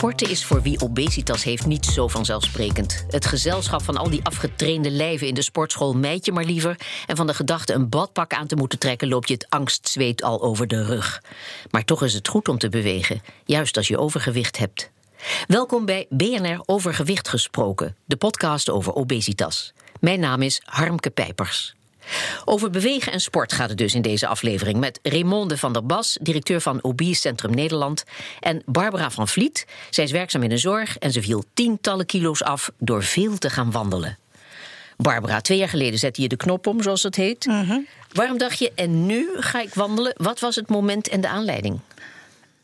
Sporten is voor wie obesitas heeft niet zo vanzelfsprekend. Het gezelschap van al die afgetrainde lijven in de sportschool mijt je maar liever. En van de gedachte een badpak aan te moeten trekken, loopt je het angstzweet al over de rug. Maar toch is het goed om te bewegen, juist als je overgewicht hebt. Welkom bij BNR Overgewicht Gesproken, de podcast over obesitas. Mijn naam is Harmke Pijpers. Over bewegen en sport gaat het dus in deze aflevering met Raymonde van der Bas, directeur van Obese Centrum Nederland, en Barbara van Vliet. Zij is werkzaam in de zorg en ze viel tientallen kilo's af door veel te gaan wandelen. Barbara, twee jaar geleden zette je de knop om, zoals het heet. Waarom dacht je, en nu ga ik wandelen? Wat was het moment en de aanleiding?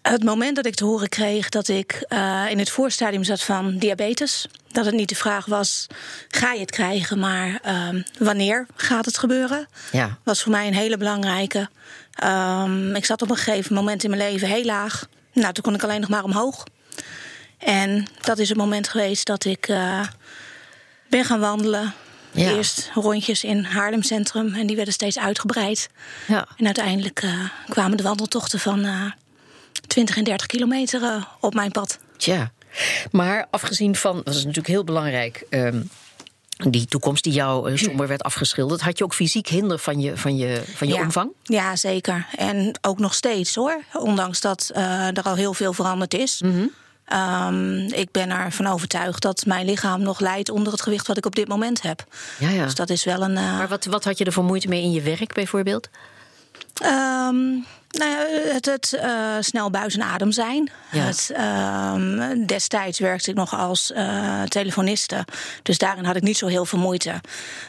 Het moment dat ik te horen kreeg dat ik eh, in het voorstadium zat van diabetes, dat het niet de vraag was: ga je het krijgen, maar ehm, wanneer gaat het gebeuren? Ja. Was voor mij een hele belangrijke. Ehm, ik zat op een gegeven moment in mijn leven heel laag. Nou, toen kon ik alleen nog maar omhoog. En dat is het moment geweest dat ik eh, ben gaan wandelen. Ja. Eerst rondjes in Haarlem Centrum en die werden steeds uitgebreid. Ja. En uiteindelijk eh, kwamen de wandeltochten van 20 en 30 kilometer eh, op mijn pad. Tja. Maar afgezien van, dat is natuurlijk heel belangrijk. ehm, die toekomst die jou eh, somber werd afgeschilderd, had je ook fysiek hinder van je, van je, van je ja. omvang? Ja, zeker. En ook nog steeds hoor. Ondanks dat eh, er al heel veel veranderd is. Mhm. Ehm, ik ben ervan overtuigd dat mijn lichaam nog lijdt onder het gewicht wat ik op dit moment heb. Ja, ja. Dus dat is wel een. Maar wat, wat had je er voor moeite mee in je werk bijvoorbeeld? Ehm, nou ja, het, het eh, snel buis en adem zijn. Ja. Het, ehm, destijds werkte ik nog als eh, telefoniste. Dus daarin had ik niet zo heel veel moeite.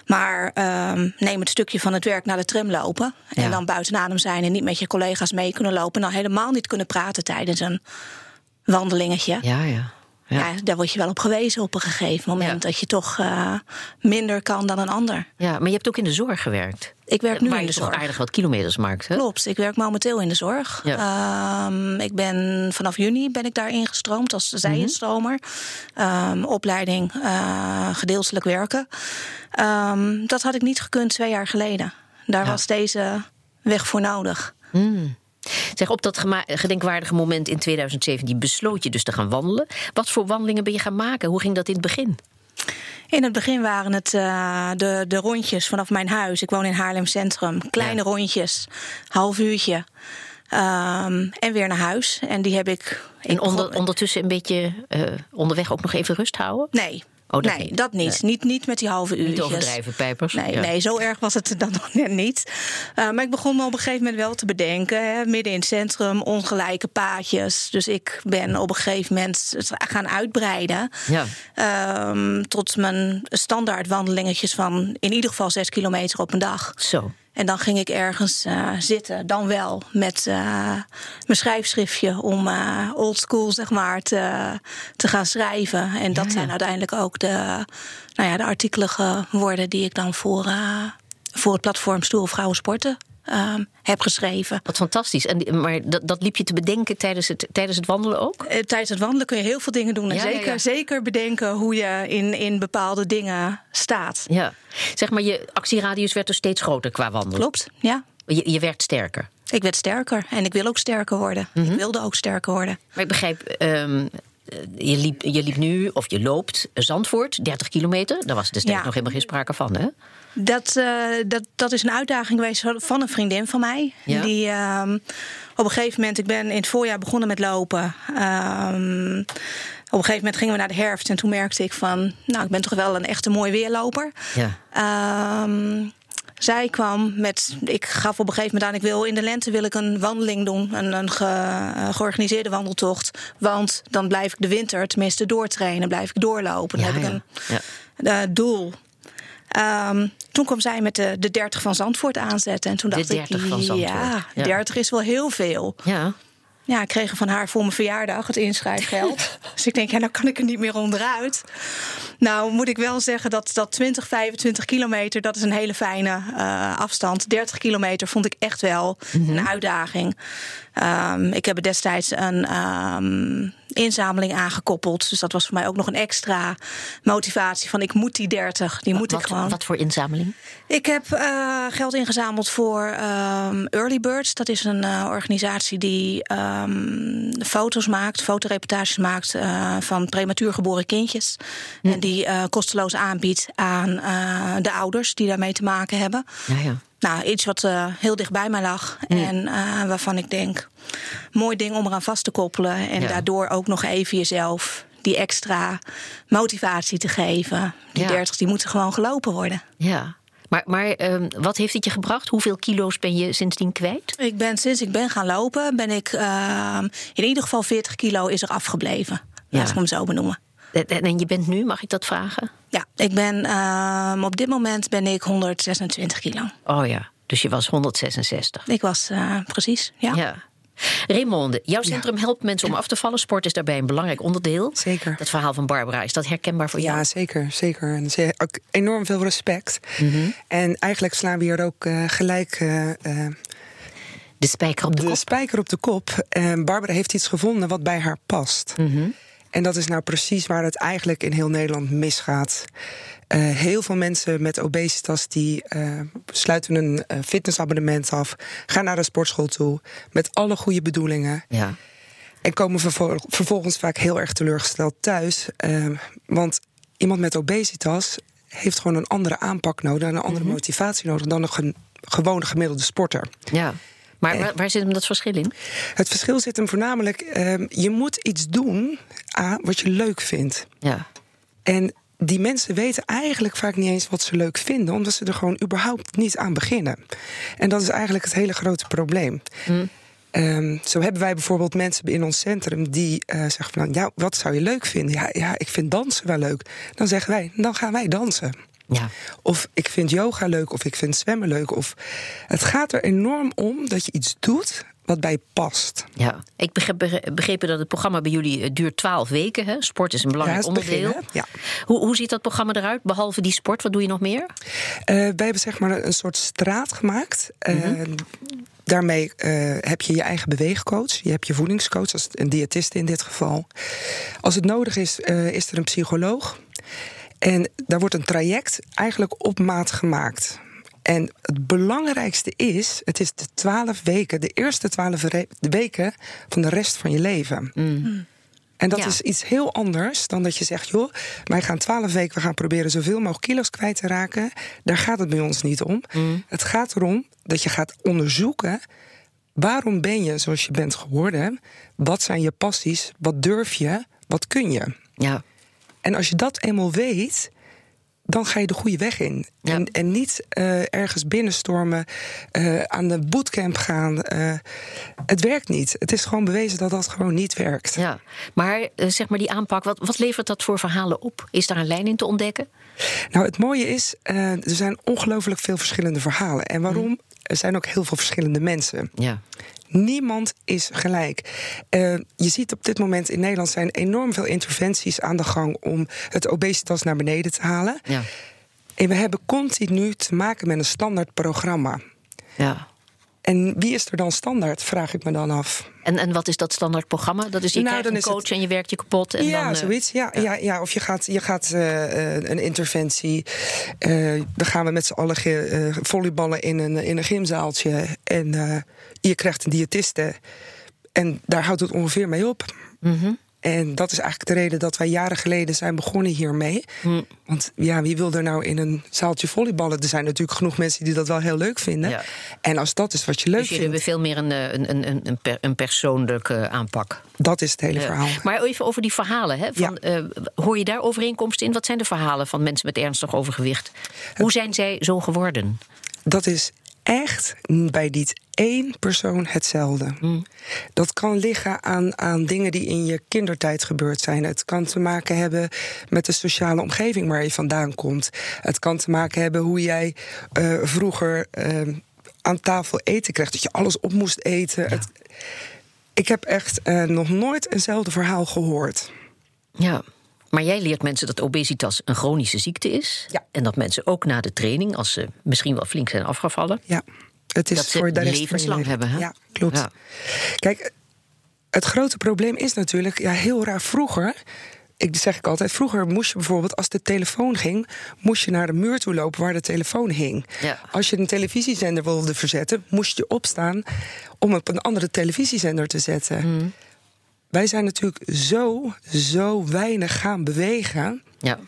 Maar ehm, neem het stukje van het werk naar de tram lopen. En Ja. dan buiten adem zijn en niet met je collega's mee kunnen lopen. En dan helemaal niet kunnen praten tijdens een wandelingetje. Ja, ja. Ja. Ja, daar word je wel op gewezen op een gegeven moment. Ja. Dat je toch eh, minder kan dan een ander. ja, maar je hebt ook in de zorg gewerkt. Ik werk nu in de zorg. aardig wat kilometers maakt. Hè? Klopt, ik werk momenteel in de zorg. Ehm, ik ben vanaf juni ben ik daar ingestroomd als zijinstromer. Ehm, opleiding eh, gedeeltelijk werken. Ehm, dat had ik niet gekund twee jaar geleden. Daar Ja. was deze weg voor nodig. Zeg, op dat gedenkwaardige moment in 2017 besloot je dus te gaan wandelen. Wat voor wandelingen ben je gaan maken? Hoe ging dat in het begin? In het begin waren het eh, de, de rondjes vanaf mijn huis. Ik woon in Haarlem Centrum. Kleine Ja. rondjes, half uurtje. Ehm, en weer naar huis. En die heb ik. En onder, ondertussen een beetje eh, onderweg ook nog even rust houden? Nee. Oh, dat nee, niet. dat niet. niet. Niet met die halve uurtjes. Niet overdrijven, Pijpers. Nee, Ja. nee, zo erg was het dan nog net niet. Uh, maar ik begon me op een gegeven moment wel te bedenken. Hè, midden in het centrum, ongelijke paadjes. Dus ik ben op een gegeven moment gaan uitbreiden. Ja. Ehm, tot mijn standaard wandelingetjes van in ieder geval zes kilometer op een dag. Zo. En dan ging ik ergens eh, zitten, dan wel met eh, mijn schrijfschriftje om eh old school zeg maar te, te gaan schrijven. En dat Ja, zijn uiteindelijk ook de, nou ja, de artikelen geworden die ik dan voor, voor het platform Stoel Vrouwen Sporten eh, heb geschreven. Wat fantastisch. En, maar dat, dat liep je te bedenken tijdens het, tijdens het wandelen ook? Eh, Tijdens het wandelen kun je heel veel dingen doen. En Ja, zeker, ja. zeker bedenken hoe je in, in bepaalde dingen staat. Ja. Zeg maar, je actieradius werd dus steeds groter qua wandelen. Klopt, ja. Je, je werd sterker. Ik werd sterker en ik wil ook sterker worden. Mhm. Ik wilde ook sterker worden. Maar ik begrijp, ehm, je, liep, je liep nu, of je loopt, Zandvoort, 30 kilometer. Daar was destijds Ja. nog helemaal geen sprake van, hè? Dat, eh, dat, dat is een uitdaging geweest van- een vriendin van mij. Ja? Die ehm, op een gegeven moment, ik ben in het voorjaar begonnen met lopen. Ehm, op een gegeven moment gingen we naar de herfst en toen merkte ik van, nou, ik ben toch wel een echte mooi weerloper. Ja. Ehm, zij kwam met, ik gaf op een gegeven moment aan, ik wil in de lente wil ik een wandeling doen, een, een ge- eh, georganiseerde wandeltocht. Want dan blijf ik de winter tenminste doortrainen, blijf ik doorlopen. Dan Ja, heb ik een Ja. eh, doel. Ehm, toen kwam zij met de, de 30 van Zandvoort aanzetten. En toen De dacht 30 ik, van Zandvoort, ja, ja. 30 is wel heel veel. Ja. Ja, ik kreeg van haar voor mijn verjaardag het inschrijfgeld. dus ik denk, ja, nou kan ik er niet meer onderuit. Nou, moet ik wel zeggen dat, dat 20, 25 kilometer, dat is een hele fijne eh, afstand. 30 kilometer vond ik echt wel Mhm. een uitdaging. Ehm, ik heb destijds een, ehm, inzameling aangekoppeld. Dus dat was voor mij ook nog een extra motivatie van ik moet die 30, die moet wat, ik gewoon. Wat voor inzameling? Ik heb uh, geld ingezameld voor um, Early Birds. Dat is een uh, organisatie die um, foto's maakt, fotoreportages maakt uh, van prematuur geboren kindjes. Hm. En die kosteloos aanbiedt aan de ouders die daarmee te maken hebben. Ja, ja. Nou, iets wat uh, heel dicht bij mij lag. Mm. En uh, waarvan ik denk, mooi ding om eraan vast te koppelen. En ja. daardoor ook nog even jezelf die extra motivatie te geven. Die ja. 30, die moeten gewoon gelopen worden. Ja. Maar, maar um, wat heeft het je gebracht? Hoeveel kilo's ben je sindsdien kwijt? Ik ben sinds ik ben gaan lopen, ben ik uh, in ieder geval 40 kilo is er afgebleven. Ja. Laat ik hem zo benoemen. En je bent nu, mag ik dat vragen? Ja, ik ben uh, op dit moment ben ik 126 kilo. Oh ja, dus je was 166. Ik was uh, precies, ja. ja. Raymonde, jouw centrum ja. helpt mensen om af te vallen. Sport is daarbij een belangrijk onderdeel. Zeker. Dat verhaal van Barbara, is dat herkenbaar voor jou? Ja, zeker. zeker. En ze ook enorm veel respect. Mm -hmm. En eigenlijk slaan we hier ook uh, gelijk. Uh, de spijker op de, de kop. spijker op de kop. En Barbara heeft iets gevonden wat bij haar past. Mm -hmm. En dat is nou precies waar het eigenlijk in heel Nederland misgaat. Uh, heel veel mensen met obesitas die uh, sluiten een uh, fitnessabonnement af, gaan naar de sportschool toe met alle goede bedoelingen. Ja. En komen vervol vervolgens vaak heel erg teleurgesteld thuis. want iemand met obesitas heeft gewoon een andere aanpak nodig, een andere mm -hmm. motivatie nodig dan een ge gewone gemiddelde sporter. Ja. Maar waar, waar, zit hem dat verschil in? Het verschil zit hem voornamelijk. Uh, je moet iets doen A, wat je leuk vindt. Ja. En die mensen weten eigenlijk vaak niet eens wat ze leuk vinden, omdat ze er gewoon überhaupt niet aan beginnen. En dat is eigenlijk het hele grote probleem. Mm. Um, zo hebben wij bijvoorbeeld mensen in ons centrum die uh, zeggen van, ja, wat zou je leuk vinden? Ja, ja, ik vind dansen wel leuk. Dan zeggen wij, dan gaan wij dansen. Ja. Of ik vind yoga leuk, of ik vind zwemmen leuk. Of... Het gaat er enorm om dat je iets doet wat bij je past. Ja, ik begreep, begrepen dat het programma bij jullie duurt twaalf weken. Hè? Sport is een belangrijk ja, onderdeel. Begin, ja. hoe, hoe ziet dat programma eruit, behalve die sport? Wat doe je nog meer? Uh, wij hebben zeg maar een soort straat gemaakt. Mm -hmm. Daarmee uh, heb je je eigen beweegcoach. Je hebt je voedingscoach, als een diëtiste in dit geval. Als het nodig is, is er een psycholoog. En daar wordt een traject eigenlijk op maat gemaakt. En het belangrijkste is, het is de twaalf weken, de eerste twaalf weken van de rest van je leven. Mm. En dat ja. is iets heel anders dan dat je zegt, joh, wij gaan twaalf weken, we gaan proberen zoveel mogelijk kilo's kwijt te raken. Daar gaat het bij ons niet om. Mm. Het gaat erom dat je gaat onderzoeken, waarom ben je zoals je bent geworden? Wat zijn je passies? Wat durf je? Wat kun je? Ja. En als je dat eenmaal weet, dan ga je de goede weg in. Ja. En, en niet uh, ergens binnenstormen, uh, aan de bootcamp gaan. Uh, het werkt niet. Het is gewoon bewezen dat dat gewoon niet werkt. Ja, maar zeg maar die aanpak, wat, wat levert dat voor verhalen op? Is daar een lijn in te ontdekken? Nou, het mooie is, er zijn ongelooflijk veel verschillende verhalen. En waarom? Mm. Er zijn ook heel veel verschillende mensen. Ja. Niemand is gelijk. Uh, je ziet op dit moment in Nederland zijn enorm veel interventies aan de gang om het obesitas naar beneden te halen. Ja. En we hebben continu te maken met een standaard programma. Ja. En wie is er dan standaard, vraag ik me dan af. En, en wat is dat standaard programma? Dat is je nou, krijgt een coach het... en je werkt je kapot. En ja, dan, uh... zoiets. Ja, ja. Ja, ja, of je gaat, je gaat uh, een interventie. Uh, dan gaan we met z'n allen volleyballen in een, in een gymzaaltje. En je krijgt een diëtiste. En daar houdt het ongeveer mee op. Mm -hmm. En dat is eigenlijk de reden dat wij jaren geleden zijn begonnen hiermee. Mm. Want ja, wie wil er nou in een zaaltje volleyballen? Er zijn natuurlijk genoeg mensen die dat wel heel leuk vinden. Ja. En als dat is wat je leuk dus jullie vindt. hebben veel meer een, een, een, een, per, een persoonlijke aanpak. Dat is het hele Ja. verhaal. Maar even over die verhalen. Hè? Van, eh, hoor je daar overeenkomsten in? Wat zijn de verhalen van mensen met ernstig overgewicht? Hoe zijn zij zo geworden? Dat is echt bij niet één persoon hetzelfde. Mm. Dat kan liggen aan, aan dingen die in je kindertijd gebeurd zijn. Het kan te maken hebben met de sociale omgeving waar je vandaan komt. Het kan te maken hebben hoe jij uh, vroeger uh, aan tafel eten kreeg. Dat je alles op moest eten. Ja. Het, ik heb echt uh, nog nooit eenzelfde verhaal gehoord. Ja. Maar jij leert mensen dat obesitas een chronische ziekte is. Ja. En dat mensen ook na de training, als ze misschien wel flink zijn afgevallen, Ja. Het is dat voor de rest levenslang leven. hebben. Hè? Ja, klopt. Ja. Kijk, het grote probleem is natuurlijk, ja, heel raar vroeger. Ik zeg ik altijd, vroeger moest je bijvoorbeeld als de telefoon ging, moest je naar de muur toe lopen waar de telefoon hing. Ja. Als je een televisiezender wilde verzetten, moest je opstaan om op een andere televisiezender te zetten. Mhm. Wij zijn natuurlijk zo, zo weinig gaan bewegen. Ja.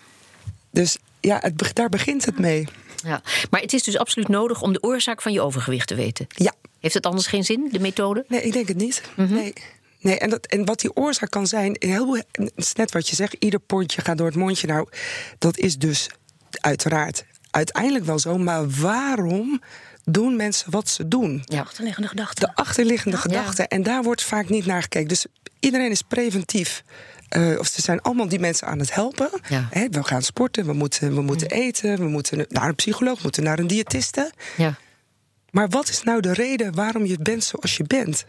Dus ja, het, daar begint het mee. ja. Maar het is dus absoluut nodig om de oorzaak van je overgewicht te weten. Ja, Heeft het anders geen zin, de methode? nee, ik denk het niet. Mhm. Nee. Nee, en, dat, en wat die oorzaak kan zijn, heleboel, het is net wat je zegt, ieder pondje gaat door het mondje. Nou, dat is dus uiteraard uiteindelijk wel zo. Maar waarom doen mensen wat ze doen? Ja. Achterliggende gedachten. De achterliggende gedachten. En daar wordt vaak niet naar gekeken. Dus iedereen is preventief. Eh, of ze zijn allemaal die mensen aan het helpen. Ja. Hè, we gaan sporten, we moeten, we moeten eten, we moeten naar een psycholoog, we moeten naar een diëtiste. Ja. Maar wat is nou de reden waarom je bent zoals je bent?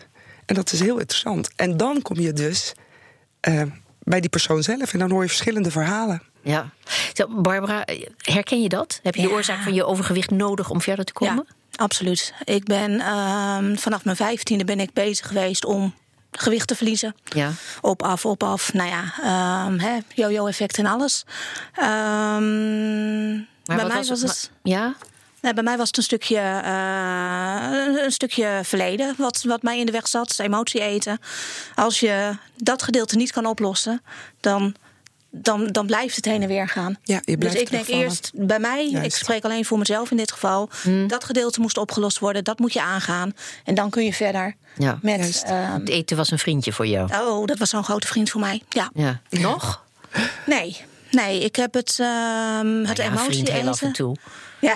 En dat is heel interessant. En dan kom je dus eh, bij die persoon zelf en dan hoor je verschillende verhalen. ja. Zo, Barbara, herken je dat? Heb je de oorzaak van je overgewicht nodig om verder te komen? Ja, absoluut. Ik ben ehm, vanaf mijn vijftiende ben ik bezig geweest om gewicht te verliezen. Ja. Op, af, op, af. Nou ja, ehm, hè, yo-yo-effect en alles. Ehm, bij wat mij was was het-. Ja? Bij mij was het een stukje, eh, een stukje verleden wat, wat mij in de weg zat. Emotie eten. Als je dat gedeelte niet kan oplossen, dan, dan, dan blijft het heen en weer gaan. Ja, je dus blijft ik denk eerst bij mij, ik spreek alleen voor mezelf in dit geval. Hmm. Dat gedeelte moest opgelost worden, dat moet je aangaan. En dan kun je verder Ja. met. Ehm, Het eten was een vriendje voor jou. oh, dat was zo'n grote vriend voor mij. Ja. Ja. Nog? Nee, nee, ik heb het, ehm het ja, emotie vriend heel af en toe. Ja.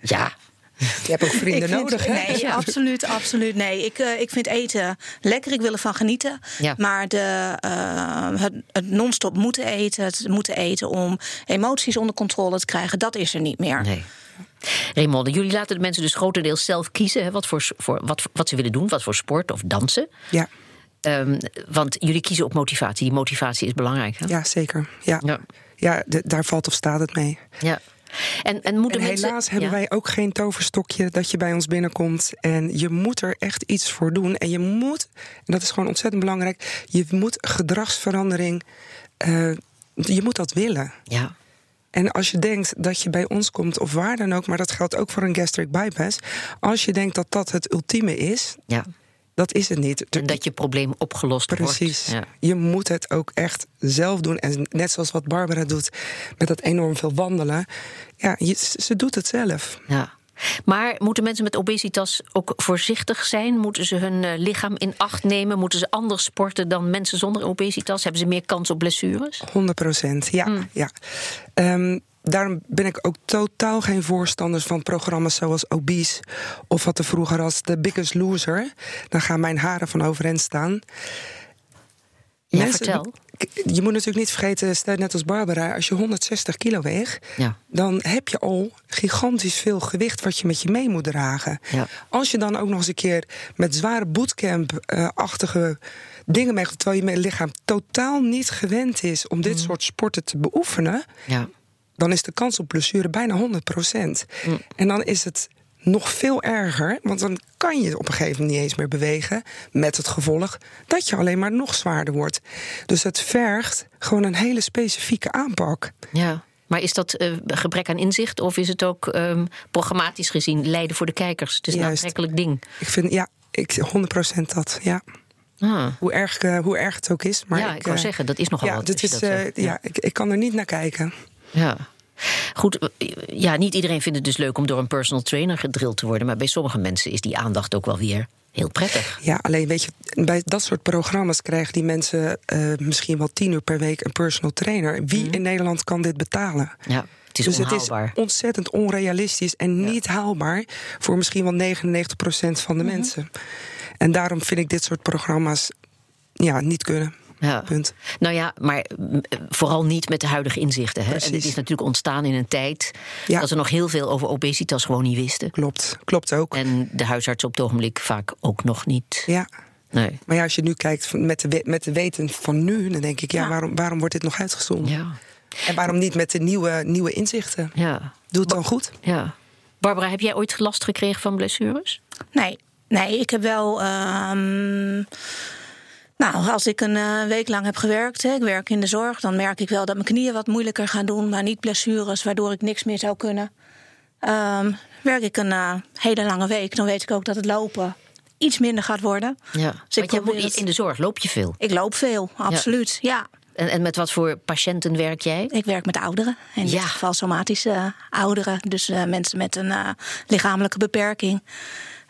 Ja. Je hebt ook vrienden vind- nodig, hè? Nee, absoluut, absoluut. Nee, ik, eh, ik vind eten lekker. Ik wil ervan genieten. Ja. Maar de, eh, het, het non-stop moeten eten, het moeten eten om emoties onder controle te krijgen, dat is er niet meer. Nee. Raymonde, jullie laten de mensen dus grotendeels zelf kiezen hè, wat, voor, voor, wat, wat ze willen doen, wat voor sport of dansen. Ja, Ehm, want jullie kiezen op motivatie. Die motivatie is belangrijk. Hè? ja zeker. Ja, Ja. ja. de- daar valt of staat het mee. Ja. En, en moeten En mensen. helaas hebben ja? wij ook geen toverstokje dat je bij ons binnenkomt. En je moet er echt iets voor doen. En je moet, en dat is gewoon ontzettend belangrijk, je moet gedragsverandering, eh, je moet dat willen. Ja. En als je denkt dat je bij ons komt, of waar dan ook, maar dat geldt ook voor een gastric bypass. Als je denkt dat dat het ultieme is, ja. Dat is het niet. En dat je probleem opgelost Precies. wordt. Ja. Je moet het ook echt zelf doen. En net zoals wat Barbara doet met dat enorm veel wandelen. Ja, je, ze doet het zelf. Ja. Maar moeten mensen met obesitas ook voorzichtig zijn? Moeten ze hun eh, lichaam in acht nemen? Moeten ze anders sporten dan mensen zonder obesitas? Hebben ze meer kans op blessures? 100 procent, ja. Hmm. ja. Ehm, daarom ben ik ook totaal geen voorstander van programma's zoals Obese... of wat er vroeger als The Biggest Loser. Dan gaan mijn haren van overeind staan. Ja, Mensen- vertel. Je moet natuurlijk niet vergeten, stel net als Barbara... als je 160 kilo weegt, Ja. dan heb je al gigantisch veel gewicht... wat je met je mee moet dragen. Ja. Als je dan ook nog eens een keer met zware bootcamp-achtige dingen meegaat... terwijl je lichaam totaal niet gewend is om dit soort sporten te beoefenen... Ja. Dan is de kans op blessure bijna 100% En dan is het nog veel erger, want dan kan je op een gegeven moment niet eens meer bewegen... met het gevolg dat je alleen maar nog zwaarder wordt. Dus het vergt gewoon een hele specifieke aanpak. ja. Maar is dat eh, gebrek aan inzicht of is het ook ehm, programmatisch gezien lijden voor de kijkers? Het is een aantrekkelijk ding. Ik vind, ja, ik, 100% dat, ja. Ah. Hoe erg, eh, hoe erg het ook is. Maar ja, ik, wou eh, zeggen, dat is nogal ja, wat. dit is, dat ja, ik, ik kan er niet naar kijken. Ja. Goed, ja, niet iedereen vindt het dus leuk om door een personal trainer gedrild te worden. Maar bij sommige mensen is die aandacht ook wel weer heel prettig. Ja, alleen weet je, bij dat soort programma's krijgen die mensen eh, misschien wel tien uur per week een personal trainer. Wie in Nederland kan dit betalen? Ja, het is dus het onhaalbaar. is ontzettend onrealistisch en niet haalbaar voor misschien wel 99% van de mensen. En daarom vind ik dit soort programma's ja, niet kunnen. Ja. Punt. Nou ja, maar mm, vooral niet met de huidige inzichten. Hè? En Precies. het is natuurlijk ontstaan in een tijd Ja. dat we nog heel veel over obesitas gewoon niet wisten. Klopt, klopt ook. En de huisarts op het ogenblik vaak ook nog niet. Ja. Nee. Maar ja, als je nu kijkt van- met de, met de weten van nu, dan denk ik, ja, Ja. Waarom, waarom wordt dit nog uitgezonden? Ja. En waarom niet met de nieuwe, nieuwe inzichten? Ja. Doe het dan goed? ja. Barbara, heb jij ooit last gekregen van blessures? Nee, nee, ik heb wel. ehm, Nou, als ik een uh, week lang heb gewerkt, hè, ik werk in de zorg, dan merk ik wel dat mijn knieën wat moeilijker gaan doen, maar niet blessures, waardoor ik niks meer zou kunnen. Um, werk ik een uh, hele lange week, dan weet ik ook dat het lopen iets minder gaat worden. Ja. Dus ik je in de zorg loop je veel? Ik loop veel, absoluut. Ja. En, en, met wat voor patiënten werk jij? Ik werk met ouderen. In dit geval somatische ouderen. Dus uh, mensen met een uh, lichamelijke beperking.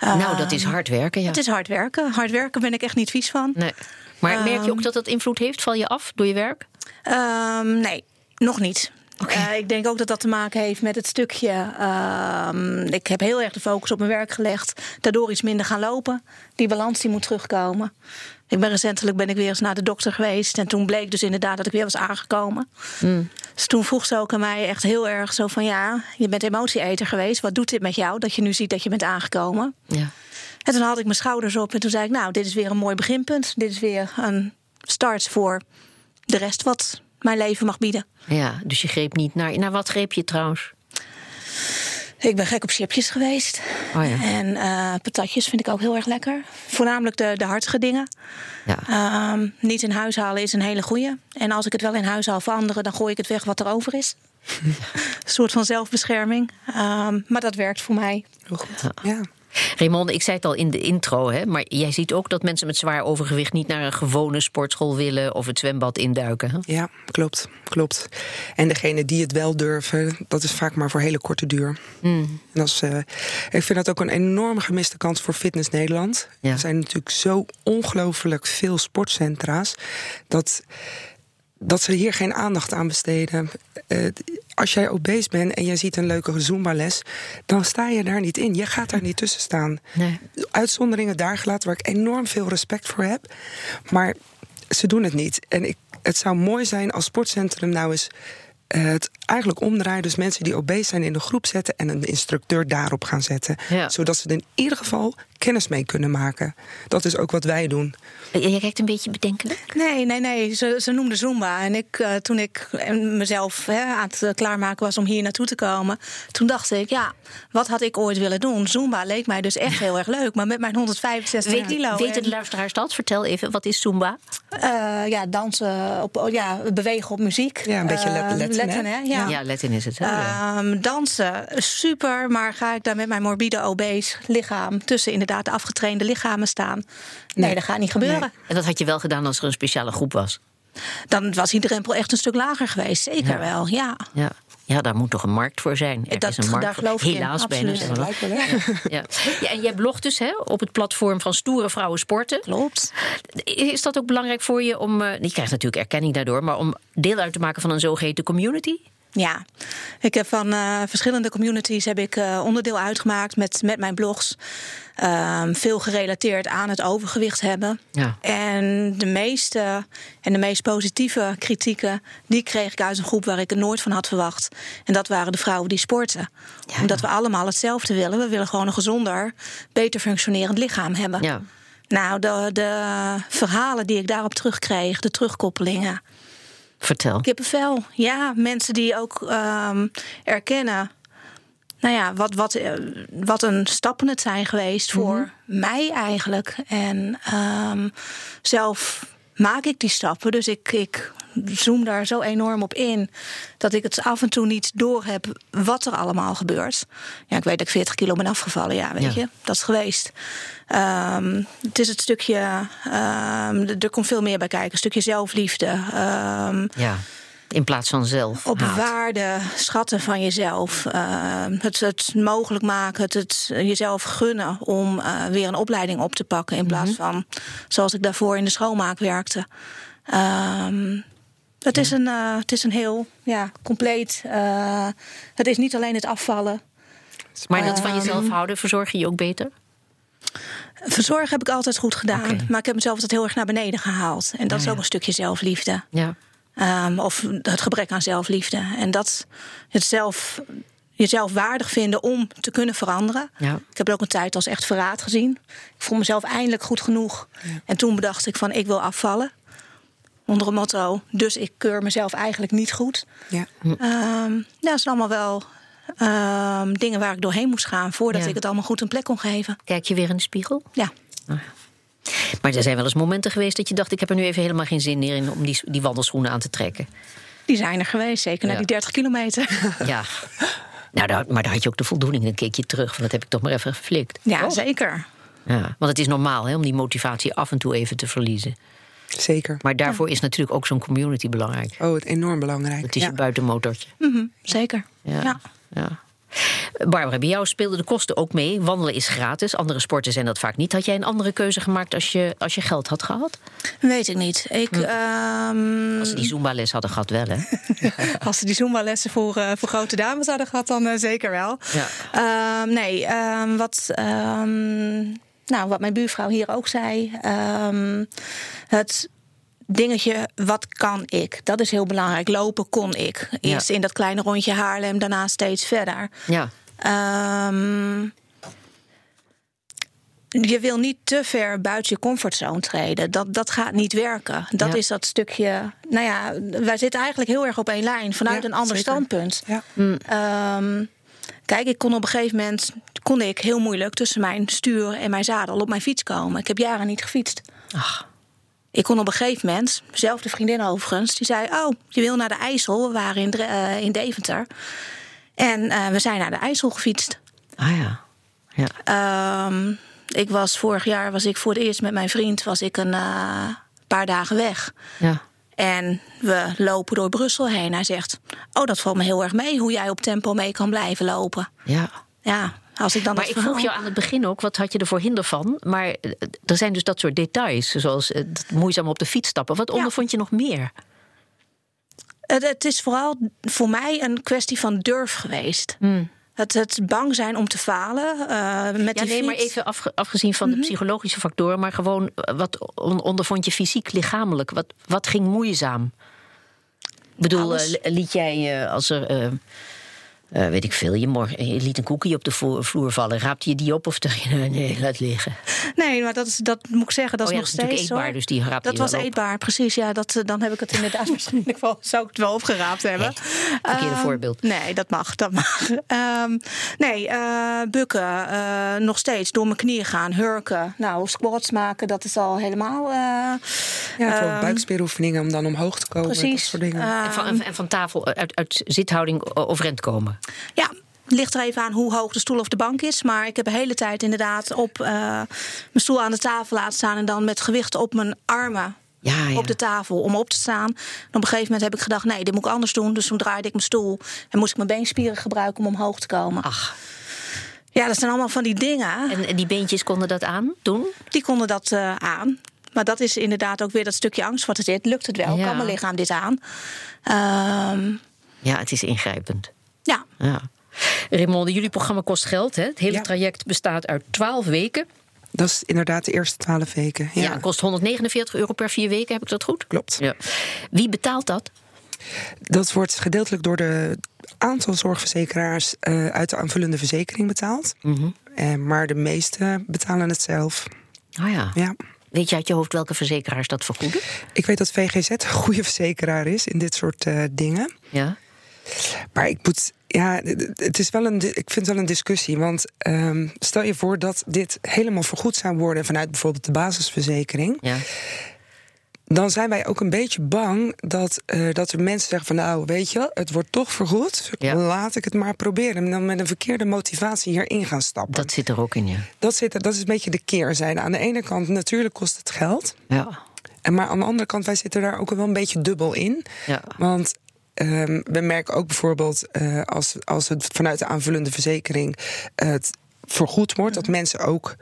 Nou, dat is ehm, hard werken, ja. Het is hard werken. Hard werken ben ik echt niet vies van. Nee. Maar merk je ook ehm, dat dat invloed heeft? Val je af door je werk? Um, nee, nog niet. Okay. Uh, ik denk ook dat dat te maken heeft met het stukje. Uh, ik heb heel erg de focus op mijn werk gelegd. Daardoor iets minder gaan lopen. Die balans die moet terugkomen. Ik ben recentelijk ben ik weer eens naar de dokter geweest. En toen bleek dus inderdaad dat ik weer was aangekomen. Mm. Dus toen vroeg ze ook aan mij echt heel erg zo van... ja, je bent emotieeter geweest. Wat doet dit met jou dat je nu ziet dat je bent aangekomen? Ja. En toen had ik mijn schouders op en toen zei ik... nou, dit is weer een mooi beginpunt. Dit is weer een start voor de rest wat mijn leven mag bieden. Ja, dus je greep niet naar. Naar wat greep je trouwens? Ik ben gek op chipjes geweest. Oh ja. En uh, patatjes vind ik ook heel erg lekker. Voornamelijk de, de hartige dingen. Ja. Um, niet in huis halen is een hele goeie. En als ik het wel in huis haal voor anderen, dan gooi ik het weg wat er over is. een soort van zelfbescherming. Um, maar dat werkt voor mij. Heel goed. Ja. Raymond, ik zei het al in de intro, hè, maar jij ziet ook dat mensen met zwaar overgewicht niet naar een gewone sportschool willen of het zwembad induiken. Hè? Ja, klopt, klopt. En degene die het wel durven, dat is vaak maar voor hele korte duur. Mm. En als, uh, ik vind dat ook een enorm gemiste kans voor Fitness Nederland. Er zijn natuurlijk zo ongelooflijk veel sportcentra's dat dat ze hier geen aandacht aan besteden. Uh, als jij obese bent en jij ziet een leuke Zumba-les, dan sta je daar niet in. Je gaat daar niet tussen staan. Nee. Uitzonderingen daar gelaten waar ik enorm veel respect voor heb. Maar ze doen het niet. En ik, het zou mooi zijn als sportcentrum nou eens uh, het eigenlijk omdraaien. Dus mensen die obese zijn in een groep zetten en een instructeur daarop gaan zetten. Zodat ze in ieder geval kennis mee kunnen maken. Dat is ook wat wij doen. Je kijkt een beetje bedenkelijk? Nee, nee, nee. Ze, ze noemde Zumba. En ik, uh, toen ik mezelf hè, aan het eh, klaarmaken was om hier naartoe te komen... toen dacht ik, ja, wat had ik ooit willen doen? Zumba leek mij dus echt heel erg leuk. Maar met mijn 165 weet, kilo... Weten de luisteraars dat? Vertel even, wat is Zumba? Uh, ja, dansen, op, oh, ja, bewegen op muziek. Ja, een beetje uh, letten, hè? Ja. ja, Latin is het. Hè? Um, dansen, super. Maar ga ik daar met mijn morbide obese lichaam... tussen inderdaad de afgetrainde lichamen staan? Nee, nee dat gaat niet gebeuren. En dat had je wel gedaan als er een speciale groep was? Dan was die drempel echt een stuk lager geweest. Zeker wel, ja. ja. Ja, daar moet toch een markt voor zijn. Er dat, is een markt daar geloof ik Helaas bijna. Ja. Ja. ja. en jij blogt dus hè, op het platform van Stoere Vrouwen Sporten. Klopt. Is dat ook belangrijk voor je om... Uh, je krijgt natuurlijk erkenning daardoor... maar om deel uit te maken van een zogeheten community? Ja, ik heb van uh, verschillende communities heb ik uh, onderdeel uitgemaakt met, met mijn blogs. Um, veel gerelateerd aan het overgewicht hebben. Ja. En de meeste en de meest positieve kritieken, die kreeg ik uit een groep waar ik het nooit van had verwacht. En dat waren de vrouwen die sporten. Ja. Omdat we allemaal hetzelfde willen. We willen gewoon een gezonder, beter functionerend lichaam hebben. Ja. Nou, de, de verhalen die ik daarop terugkreeg, de terugkoppelingen. Vertel. Kippenvel. Ja, mensen die ook um, erkennen. Nou ja, wat, wat, eh, wat een stappen het zijn geweest voor mhm. mij eigenlijk. En um, zelf maak ik die stappen. Dus ik, ik zoom daar zo enorm op in dat ik het af en toe niet door heb wat er allemaal gebeurt. Ja, ik weet dat ik 40 kilo ben afgevallen, ja, weet je, dat is geweest. Um, het is het stukje, um, er komt veel meer bij kijken, een stukje zelfliefde. Um, ja. In plaats van zelf. Op waarde, schatten van jezelf. Uh, het, het mogelijk maken, het, het jezelf gunnen om uh, weer een opleiding op te pakken. In plaats mhm. van zoals ik daarvoor in de schoonmaak werkte. Um, het, is een, uh, het is een heel ja, compleet. Uh, het is niet alleen het afvallen. Maar dat van ehm, jezelf houden, verzorg je je ook beter? Verzorgen heb ik altijd goed gedaan. Maar ik heb mezelf altijd heel erg naar beneden gehaald. En dat is ook een stukje zelfliefde. Ja. Um, of het gebrek aan zelfliefde. En dat het zelf, jezelf waardig vinden om te kunnen veranderen. Ja. Ik heb ook een tijd als echt verraad gezien. Ik vond mezelf eindelijk goed genoeg. Ja. En toen bedacht ik van ik wil afvallen onder een motto. Dus ik keur mezelf eigenlijk niet goed. Ja. Um, dat zijn allemaal wel um, dingen waar ik doorheen moest gaan voordat ik het allemaal goed een plek kon geven. Kijk je weer in de spiegel? Ja. Oh Maar er zijn wel eens momenten geweest dat je dacht: ik heb er nu even helemaal geen zin meer in om die, die wandelschoenen aan te trekken. Die zijn er geweest, zeker na die 30 kilometer. Ja. Nou, daar, maar daar had je ook de voldoening. Dan keek je terug van dat heb ik toch maar even geflikt. Ja, zeker. Ja, want het is normaal hè, om die motivatie af en toe even te verliezen. Zeker. Maar daarvoor is natuurlijk ook zo'n community belangrijk. Oh, het enorm belangrijk. Het is je buitenmotortje. Mm zeker. ja. ja. ja. Barbara, bij jou speelden de kosten ook mee. Wandelen is gratis, andere sporten zijn dat vaak niet. Had jij een andere keuze gemaakt als je, als je geld had gehad? Weet ik niet. Ik, hm. um... Als ze die Zumba-les hadden gehad, wel hè? als ze die Zumba-lessen voor, uh, voor grote dames hadden gehad, dan uh, zeker wel. Ja. Um, nee, um, wat, nou, wat mijn buurvrouw hier ook zei. het dingetje, wat kan ik? Dat is heel belangrijk. Lopen kon ik. Eerst in dat kleine rondje Haarlem, daarna steeds verder. Ja. Um, je wil niet te ver buiten je comfortzone treden. Dat, dat gaat niet werken. Dat is dat stukje. Nou ja, wij zitten eigenlijk heel erg op één lijn vanuit een ander standpunt. Ja. Um, kijk, ik kon op een gegeven moment kon ik heel moeilijk tussen mijn stuur en mijn zadel op mijn fiets komen. Ik heb jaren niet gefietst. Ach. Ik kon op een gegeven moment, dezelfde vriendin overigens, die zei: Oh, je wil naar de IJssel. We waren in, uh, in Deventer. En uh, we zijn naar de IJssel gefietst. Ah ja. ja. Um, ik was vorig jaar was ik voor het eerst met mijn vriend was ik een uh, paar dagen weg. Ja. En we lopen door Brussel heen. Hij zegt: Oh, dat valt me heel erg mee hoe jij op tempo mee kan blijven lopen. Ja. Ja, als ik dan maar ik vroeg jou aan het begin ook, wat had je er voor hinder van? Maar eh, er zijn dus dat soort details, zoals het moeizaam op de fiets stappen. Wat ondervond je nog meer? Het, is vooral voor mij een kwestie van durf geweest. Hmm. Het, het, bang zijn om te falen. Uh, met ja, nee, maar even afgezien van de mhm. psychologische factoren, maar gewoon eh, wat ondervond je fysiek, lichamelijk? Wat, wat ging moeizaam? Ik bedoel, liet jij als er uh, weet ik veel, je, morgen, je liet een koekje op de vloer vallen. Raapte je die op of dacht je, nee, laat liggen? Nee, maar dat, is, dat moet ik zeggen, dat oh, is nog steeds eetbaar, dus die raapte Dat was eetbaar, precies. Ja, dat, dan heb ik het inderdaad waarschijnlijk wel, zou ik het wel opgeraapt hebben. Nee, verkeerde uh, voorbeeld. Nee, dat mag, dat mag. Um, nee, uh, bukken, uh, nog steeds door mijn knieën gaan, hurken. Nou, squats maken, dat is al helemaal... ja, voor um, buikspieroefeningen om dan omhoog te komen. Precies. Dat soort dingen. en, van, en van tafel, uit, uit zithouding overeind komen. Ja, ligt er even aan hoe hoog de stoel of de bank is. Maar ik heb de hele tijd inderdaad op uh, mijn stoel aan de tafel laten staan. En dan met gewicht op mijn armen ja, ja. op de tafel om op te staan. En op een gegeven moment heb ik gedacht: nee, dit moet ik anders doen. Dus toen draaide ik mijn stoel en moest ik mijn beenspieren gebruiken om omhoog te komen. Ach. Ja, dat zijn allemaal van die dingen. En die beentjes konden dat aan doen? Die konden dat uh, aan. Maar dat is inderdaad ook weer dat stukje angst wat er zit. Lukt het wel? Ja. Kan mijn lichaam dit aan? Um, ja, het is ingrijpend. Ja. ja. Raymond, jullie programma kost geld. Hè? Het hele traject bestaat uit 12 weken. Dat is inderdaad de eerste 12 weken. Ja, ja kost 149 euro per vier weken, heb ik dat goed? Klopt. Ja. Wie betaalt dat? Dat wordt gedeeltelijk door de aantal zorgverzekeraars uh, uit de aanvullende verzekering betaald. Mm -hmm. uh, maar de meeste betalen het zelf. Oh ja. ja. Weet je uit je hoofd welke verzekeraars dat vergoeden? Ik weet dat VGZ een goede verzekeraar is in dit soort uh, dingen. Ja. Maar ik moet. Ja, het is wel een, ik vind het wel een discussie. Want um, stel je voor dat dit helemaal vergoed zou worden vanuit bijvoorbeeld de basisverzekering. Ja. Dan zijn wij ook een beetje bang dat, uh, dat er mensen zeggen van nou, weet je, het wordt toch vergoed. Ja. Laat ik het maar proberen. En dan met een verkeerde motivatie hierin gaan stappen. Dat zit er ook in, ja. Dat, zit er, dat is een beetje de keerzijde. Aan de ene kant, natuurlijk kost het geld. Ja. En maar aan de andere kant, wij zitten daar ook wel een beetje dubbel in. Ja. Want Um, we merken ook bijvoorbeeld uh, als, als het vanuit de aanvullende verzekering het vergoed wordt, dat mensen ook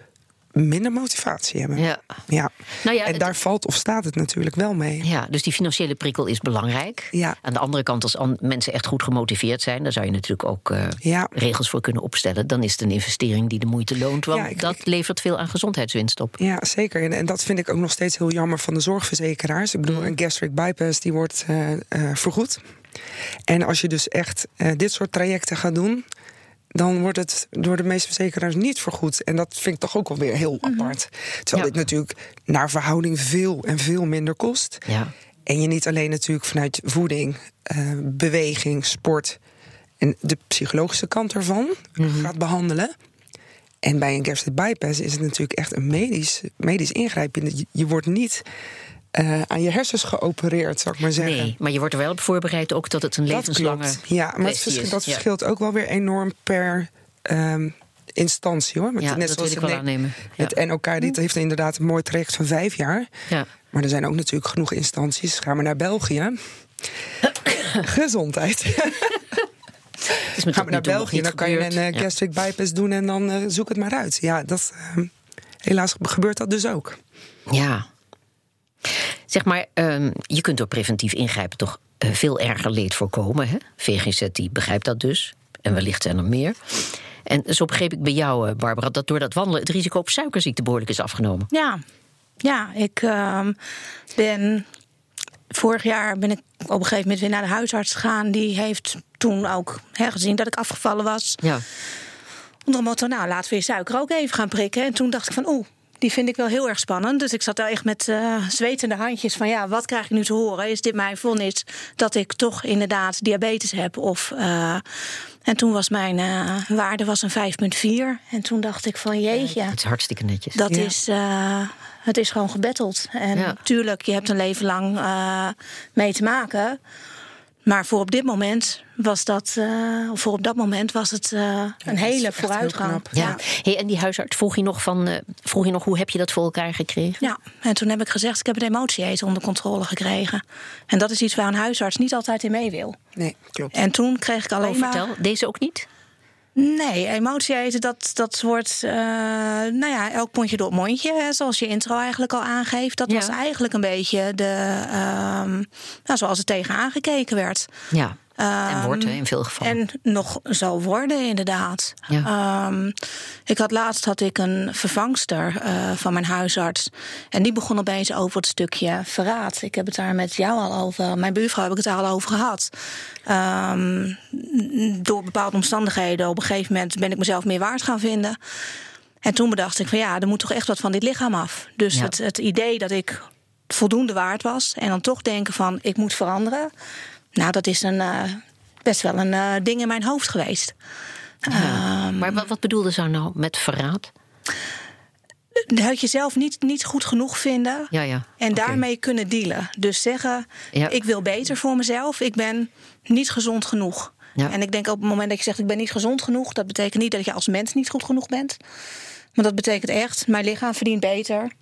minder motivatie hebben. Ja. Ja. Nou ja, en daar valt of staat het natuurlijk wel mee. Ja, dus die financiële prikkel is belangrijk. Ja. Aan de andere kant, als mensen echt goed gemotiveerd zijn, daar zou je natuurlijk ook uh, ja. regels voor kunnen opstellen. Dan is het een investering die de moeite loont, want Ja, ik- dat levert veel aan gezondheidswinst op. Ja, zeker. En, en dat vind ik ook nog steeds heel jammer van de zorgverzekeraars. Ik bedoel, Mm. een gastric bypass die wordt eh, eh, vergoed. En als je dus echt eh, dit soort trajecten gaat doen, dan wordt het door de meeste verzekeraars niet vergoed. En dat vind ik toch ook wel weer heel apart. Terwijl Ja. dit natuurlijk naar verhouding veel en veel minder kost. Ja. En je niet alleen natuurlijk vanuit voeding, eh, beweging, sport en de psychologische kant ervan gaat behandelen. En bij een gastric bypass is het natuurlijk echt een medisch, medisch ingrijpen. Je wordt niet uh, aan je hersens geopereerd, zou ik maar zeggen. Nee, maar je wordt er wel op voorbereid ook dat het een levenslange dat Ja, maar het dat verschilt ook wel weer enorm per um, instantie hoor. ja, net dat wil ik wel aannemen. Ja. Het NOK dit heeft inderdaad een mooi traject van vijf jaar. Ja. Maar er zijn ook natuurlijk genoeg instanties. Ga maar naar België. Gezondheid. Ga maar naar België, dan kan je een uh, gastric bypass doen en dan uh, zoek het maar uit. Ja, dat, uh, helaas gebeurt dat dus ook. Ja. Zeg maar, um, je kunt door preventief ingrijpen toch uh, veel erger leed voorkomen. Hè? VGZ die begrijpt dat dus. En wellicht zijn er meer. En zo begreep ik bij jou, Barbara, dat door dat wandelen het risico op suikerziekte behoorlijk is afgenomen. Ja, ja ik uh, ben vorig jaar ben ik op een gegeven moment weer naar de huisarts gegaan. Die heeft toen ook gezien dat ik afgevallen was. Ja. Onder een motto, nou laten we je suiker ook even gaan prikken. En toen dacht ik van, oeh, die vind ik wel heel erg spannend. Dus ik zat daar echt met uh, zwetende handjes van ja, wat krijg ik nu te horen? Is dit mijn vonnis dat ik toch inderdaad diabetes heb? Of, uh, en toen was mijn uh, waarde was een 5,4. En toen dacht ik van jeetje. Ja, het is hartstikke netjes. Dat is het is gewoon gebetteld. En natuurlijk, je hebt een leven lang uh, mee te maken. Maar voor op dit moment was dat, uh, voor op dat moment was het uh, een hele vooruitgang. Ja. Hey, en die huisarts vroeg je nog van, uh, vroeg je nog hoe heb je dat voor elkaar gekregen? Ja, en toen heb ik gezegd, ik heb het emotie onder controle gekregen. En dat is iets waar een huisarts niet altijd in mee wil. Nee, klopt. En toen kreeg ik alleen oh, vertel, deze ook niet? Nee, emotie eten, dat, dat wordt, uh, nou ja, elk pondje door het mondje. Hè, zoals je intro eigenlijk al aangeeft. Dat was eigenlijk een beetje de, uh, nou, zoals het tegen aangekeken werd. Ja. En ehm, wordt in veel gevallen. En nog zal worden, inderdaad. Ja. Um, ik had laatst had ik een vervangster uh, van mijn huisarts. En die begon opeens over het stukje verraad. Ik heb het daar met jou al over. Mijn buurvrouw heb ik het daar al over gehad. Um, door bepaalde omstandigheden. Op een gegeven moment ben ik mezelf meer waard gaan vinden. En toen bedacht ik van ja, er moet toch echt wat van dit lichaam af. Dus het, het idee dat ik voldoende waard was. En dan toch denken van ik moet veranderen. Nou, dat is een, uh, best wel een uh, ding in mijn hoofd geweest. Ja. Um, maar wat, wat bedoelde ze nou met verraad? Dat jezelf niet, niet goed genoeg vinden. Ja, ja. En okay. daarmee kunnen dealen. Dus zeggen: ja. Ik wil beter voor mezelf. Ik ben niet gezond genoeg. Ja. En ik denk op het moment dat je zegt: Ik ben niet gezond genoeg. Dat betekent niet dat je als mens niet goed genoeg bent. Maar dat betekent echt: Mijn lichaam verdient beter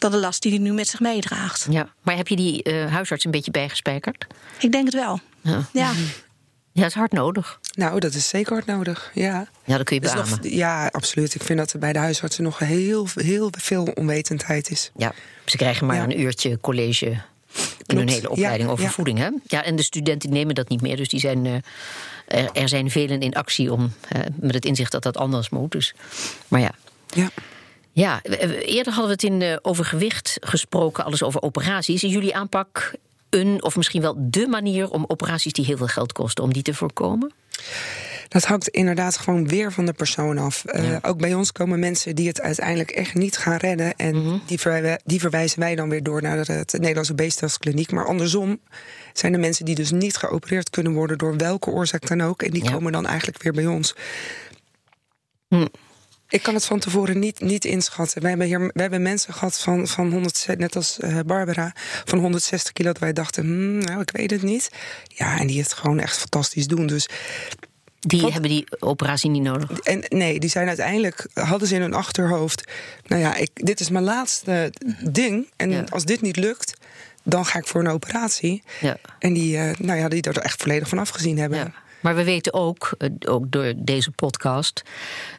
dan de last die hij nu met zich meedraagt. Ja, maar heb je die uh, huisarts een beetje bijgespijkerd? Ik denk het wel. Ja. ja. Ja, dat is hard nodig. Nou, dat is zeker hard nodig, ja. Ja, dat kun je beamen. Nog, ja, absoluut. Ik vind dat er bij de huisartsen nog heel, heel veel onwetendheid is. Ja, ze krijgen maar ja. een uurtje college in Klopt. hun hele opleiding ja, over ja. voeding. Hè? Ja, en de studenten nemen dat niet meer. Dus die zijn, uh, er, er, zijn velen in actie om, uh, met het inzicht dat dat anders moet. Dus, maar ja. Ja. Ja, eerder hadden we het in uh, over gewicht gesproken, alles over operaties. Is jullie aanpak een of misschien wel de manier om operaties die heel veel geld kosten, om die te voorkomen? Dat hangt inderdaad gewoon weer van de persoon af. Ja. Uh, ook bij ons komen mensen die het uiteindelijk echt niet gaan redden. En mm -hmm. die, verwij die, verwijzen wij dan weer door naar het Nederlandse Beestelskliniek. Maar andersom zijn er mensen die dus niet geopereerd kunnen worden door welke oorzaak dan ook. En die ja. komen dan eigenlijk weer bij ons. Hm. Ik kan het van tevoren niet, niet inschatten. We hebben, hier, we hebben mensen gehad van, van 100, net als uh, Barbara, van 160 kilo. Dat wij dachten, hmm, nou, ik weet het niet. Ja, en die het gewoon echt fantastisch doen. Dus die Wat? hebben die operatie niet nodig? En nee, die zijn uiteindelijk, hadden ze in hun achterhoofd... nou ja, ik, dit is mijn laatste ding. En ja. als dit niet lukt, dan ga ik voor een operatie. Ja. En die, uh, nou ja, die er echt volledig van afgezien hebben. Ja. Maar we weten ook, eh, ook door deze podcast,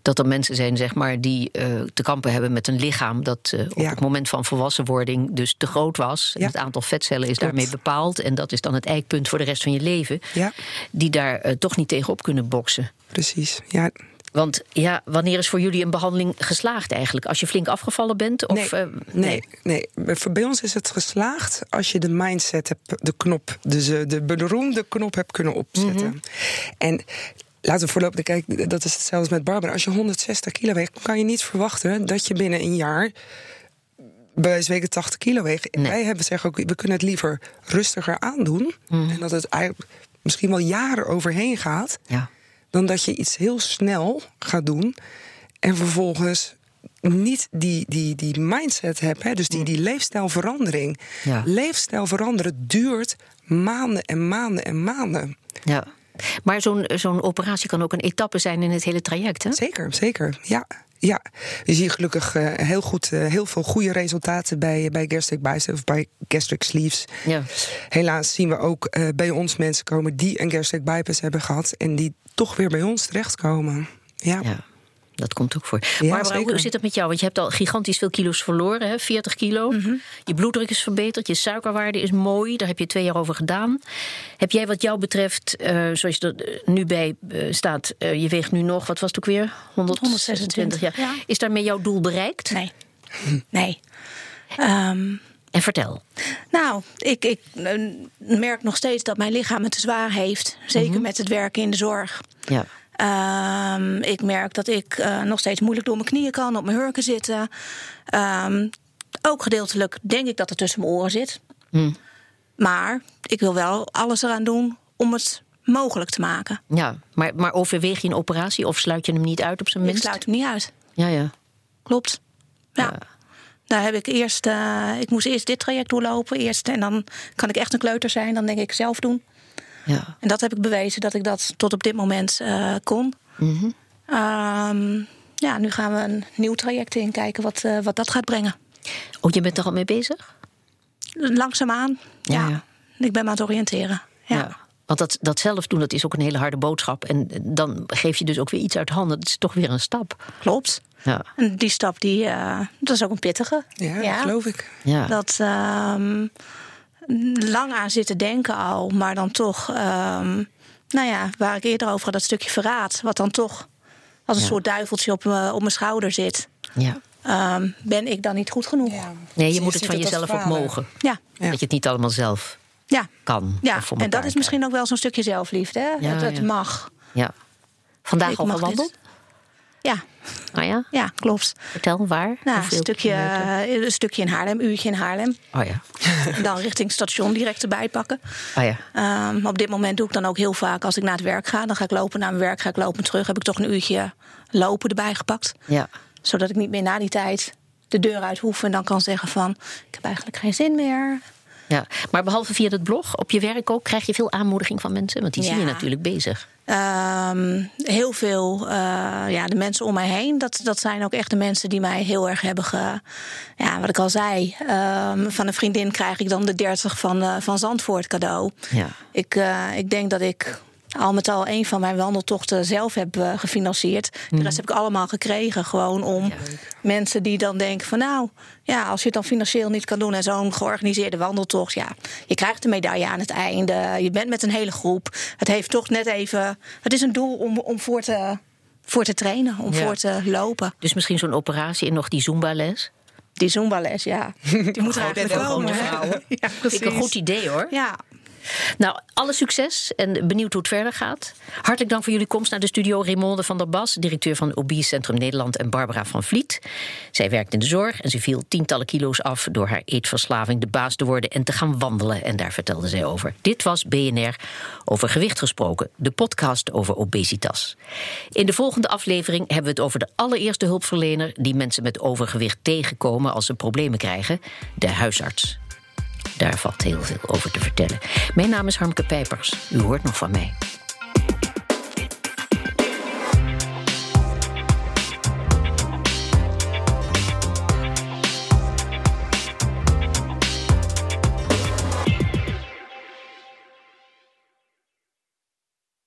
dat er mensen zijn zeg maar, die uh, te kampen hebben met een lichaam dat uh, op ja. het moment van volwassenwording dus te groot was. Ja. Het aantal vetcellen is Klopt. daarmee bepaald. En dat is dan het eikpunt voor de rest van je leven. Ja. Die daar uh, toch niet tegenop kunnen boksen. Precies, ja. Want ja, wanneer is voor jullie een behandeling geslaagd eigenlijk? Als je flink afgevallen bent? Of, nee, uh, nee, nee, nee. Bij ons is het geslaagd als je de mindset hebt, de knop, dus de beroemde knop hebt kunnen opzetten. Mm -hmm. En laten we voorlopig kijken, dat is hetzelfde met Barbara. Als je 160 kilo weegt, kan je niet verwachten dat je binnen een jaar bij weken 80 kilo weegt. Nee. Wij hebben zeggen ook, we kunnen het liever rustiger aandoen. Mm. En dat het eigenlijk misschien wel jaren overheen gaat. Ja dan dat je iets heel snel gaat doen. En vervolgens niet die, die, die mindset heb, hè, dus die, die leefstijlverandering. Ja. Leefstijl veranderen duurt maanden en maanden en maanden. Ja. Maar zo'n zo'n operatie kan ook een etappe zijn in het hele traject, hè? Zeker, zeker. Ja. Ja, je ziet gelukkig uh, heel, goed, uh, heel veel goede resultaten bij, bij gastric bicep of bij gastric sleeves. Ja. Helaas zien we ook uh, bij ons mensen komen die een gastric bypass hebben gehad en die toch weer bij ons terechtkomen. Ja. ja. Dat komt ook voor. Ja, Barbara, hoe zit het met jou? Want je hebt al gigantisch veel kilo's verloren, hè? 40 kilo. Je bloeddruk is verbeterd, je suikerwaarde is mooi. Daar heb je twee jaar over gedaan. Heb jij wat jou betreft, eh, zoals je er eh, nu bij eh, staat... eh, je weegt nu nog, wat was het ook weer? 126, ja. ja. Is daarmee jouw doel bereikt? Nee. Nee. Ehm, En vertel. nou, ik, ik merk nog steeds dat mijn lichaam het te zwaar heeft. Zeker met het werken in de zorg. Ja. Ehm, ik merk dat ik eh, nog steeds moeilijk door mijn knieën kan, op mijn hurken zitten. Ehm, ook gedeeltelijk denk ik dat het tussen mijn oren zit. Hm. Maar ik wil wel alles eraan doen om het mogelijk te maken. ja. Maar, maar overweeg je een operatie of sluit je hem niet uit op zijn Ik minst? sluit hem niet uit. Ja, ja. Klopt. Ja. Ja. Daar heb ik eerst, eh, ik moest eerst dit traject doorlopen. Eerst, en dan kan ik echt een kleuter zijn. Dan denk ik zelf doen. Ja. En dat heb ik bewezen dat ik dat tot op dit moment eh, kon. Mhm. Ehm, ja, nu gaan we een nieuw traject in. Kijken wat, eh, wat dat gaat brengen. Oh, je bent er al mee bezig? Langzaamaan. Ja, Ja, ja. Ik ben me aan het oriënteren. Ja. Want dat, dat zelf doen, dat is ook een hele harde boodschap. En dan geef je dus ook weer iets uit handen. Dat is toch weer een stap. klopt. Ja. En die stap, die, eh, dat is ook een pittige. Ja, dat geloof ik. Ja. Dat ehm, lang aan zitten denken al, maar dan toch, ehm, nou ja, waar ik eerder over had, dat stukje verraad, wat dan toch als een Ja. soort duiveltje op, me- op mijn schouder zit. ja. Ehm, ben ik dan niet goed genoeg? Ja, Nee, je Je moet het van het jezelf ook mogen. ja, Ja. Dat je het niet allemaal zelf ja. kan. ja. en dat is misschien ook wel zo'n stukje zelfliefde. Hè? Ja, het, het ja. mag. Ja. Vandaag Ik al gewandeld? Ja, Oh ja? ja, klopt. Vertel, waar? Nou, een stukje, kilometer? een stukje in Haarlem, een uurtje in Haarlem. Oh ja. En dan richting station direct erbij pakken. Oh ja. Ehm, op dit moment doe ik dan ook heel vaak als ik naar het werk ga. Dan ga ik lopen naar mijn werk, ga ik lopen terug. Heb ik toch een uurtje lopen erbij gepakt. Ja. Zodat ik niet meer na die tijd de deur uit hoef en dan kan zeggen van... ik heb eigenlijk geen zin meer. Ja. Maar behalve via het blog, op je werk ook, krijg je veel aanmoediging van mensen? Want die zie je Ja. natuurlijk bezig. Ehm, heel veel, eh, ja, de mensen om mij heen, dat, dat zijn ook echt de mensen die mij heel erg hebben ge... Ja, wat ik al zei, ehm, van een vriendin krijg ik dan de 30 van, eh, van Zandvoort cadeau. Ja. Ik, eh, ik denk dat ik al met al een van mijn wandeltochten zelf heb eh, gefinancierd. De rest heb ik allemaal gekregen. Gewoon om mensen die dan denken van nou, ja, als je het dan financieel niet kan doen en zo'n georganiseerde wandeltocht, ja, je krijgt een medaille aan het einde. Je bent met een hele groep. Het heeft toch net even. Het is een doel om, om voor, te, voor te trainen, om Ja. voor te lopen. Dus misschien zo'n operatie en nog die Zumba-les? Die Zumba-les, ja. Die moet er Goed, eigenlijk vrouwen. Ja, Vind ik een goed idee hoor. Ja, Nou, alle succes en benieuwd hoe het verder gaat. Hartelijk dank voor jullie komst naar de studio. Raymonde van der Bas, directeur van Obese Centrum Nederland... en Barbara van Vliet. Zij werkt in de zorg en ze viel tientallen kilo's af... door haar eetverslaving de baas te worden en te gaan wandelen. En daar vertelde zij over. Dit was BNR Over Gewicht Gesproken, de podcast over obesitas. In de volgende aflevering hebben we het over de allereerste hulpverlener... die mensen met overgewicht tegenkomen als ze problemen krijgen, de huisarts. Daar valt heel veel over te vertellen. Mijn naam is Harmke Pijpers. U hoort nog van mij.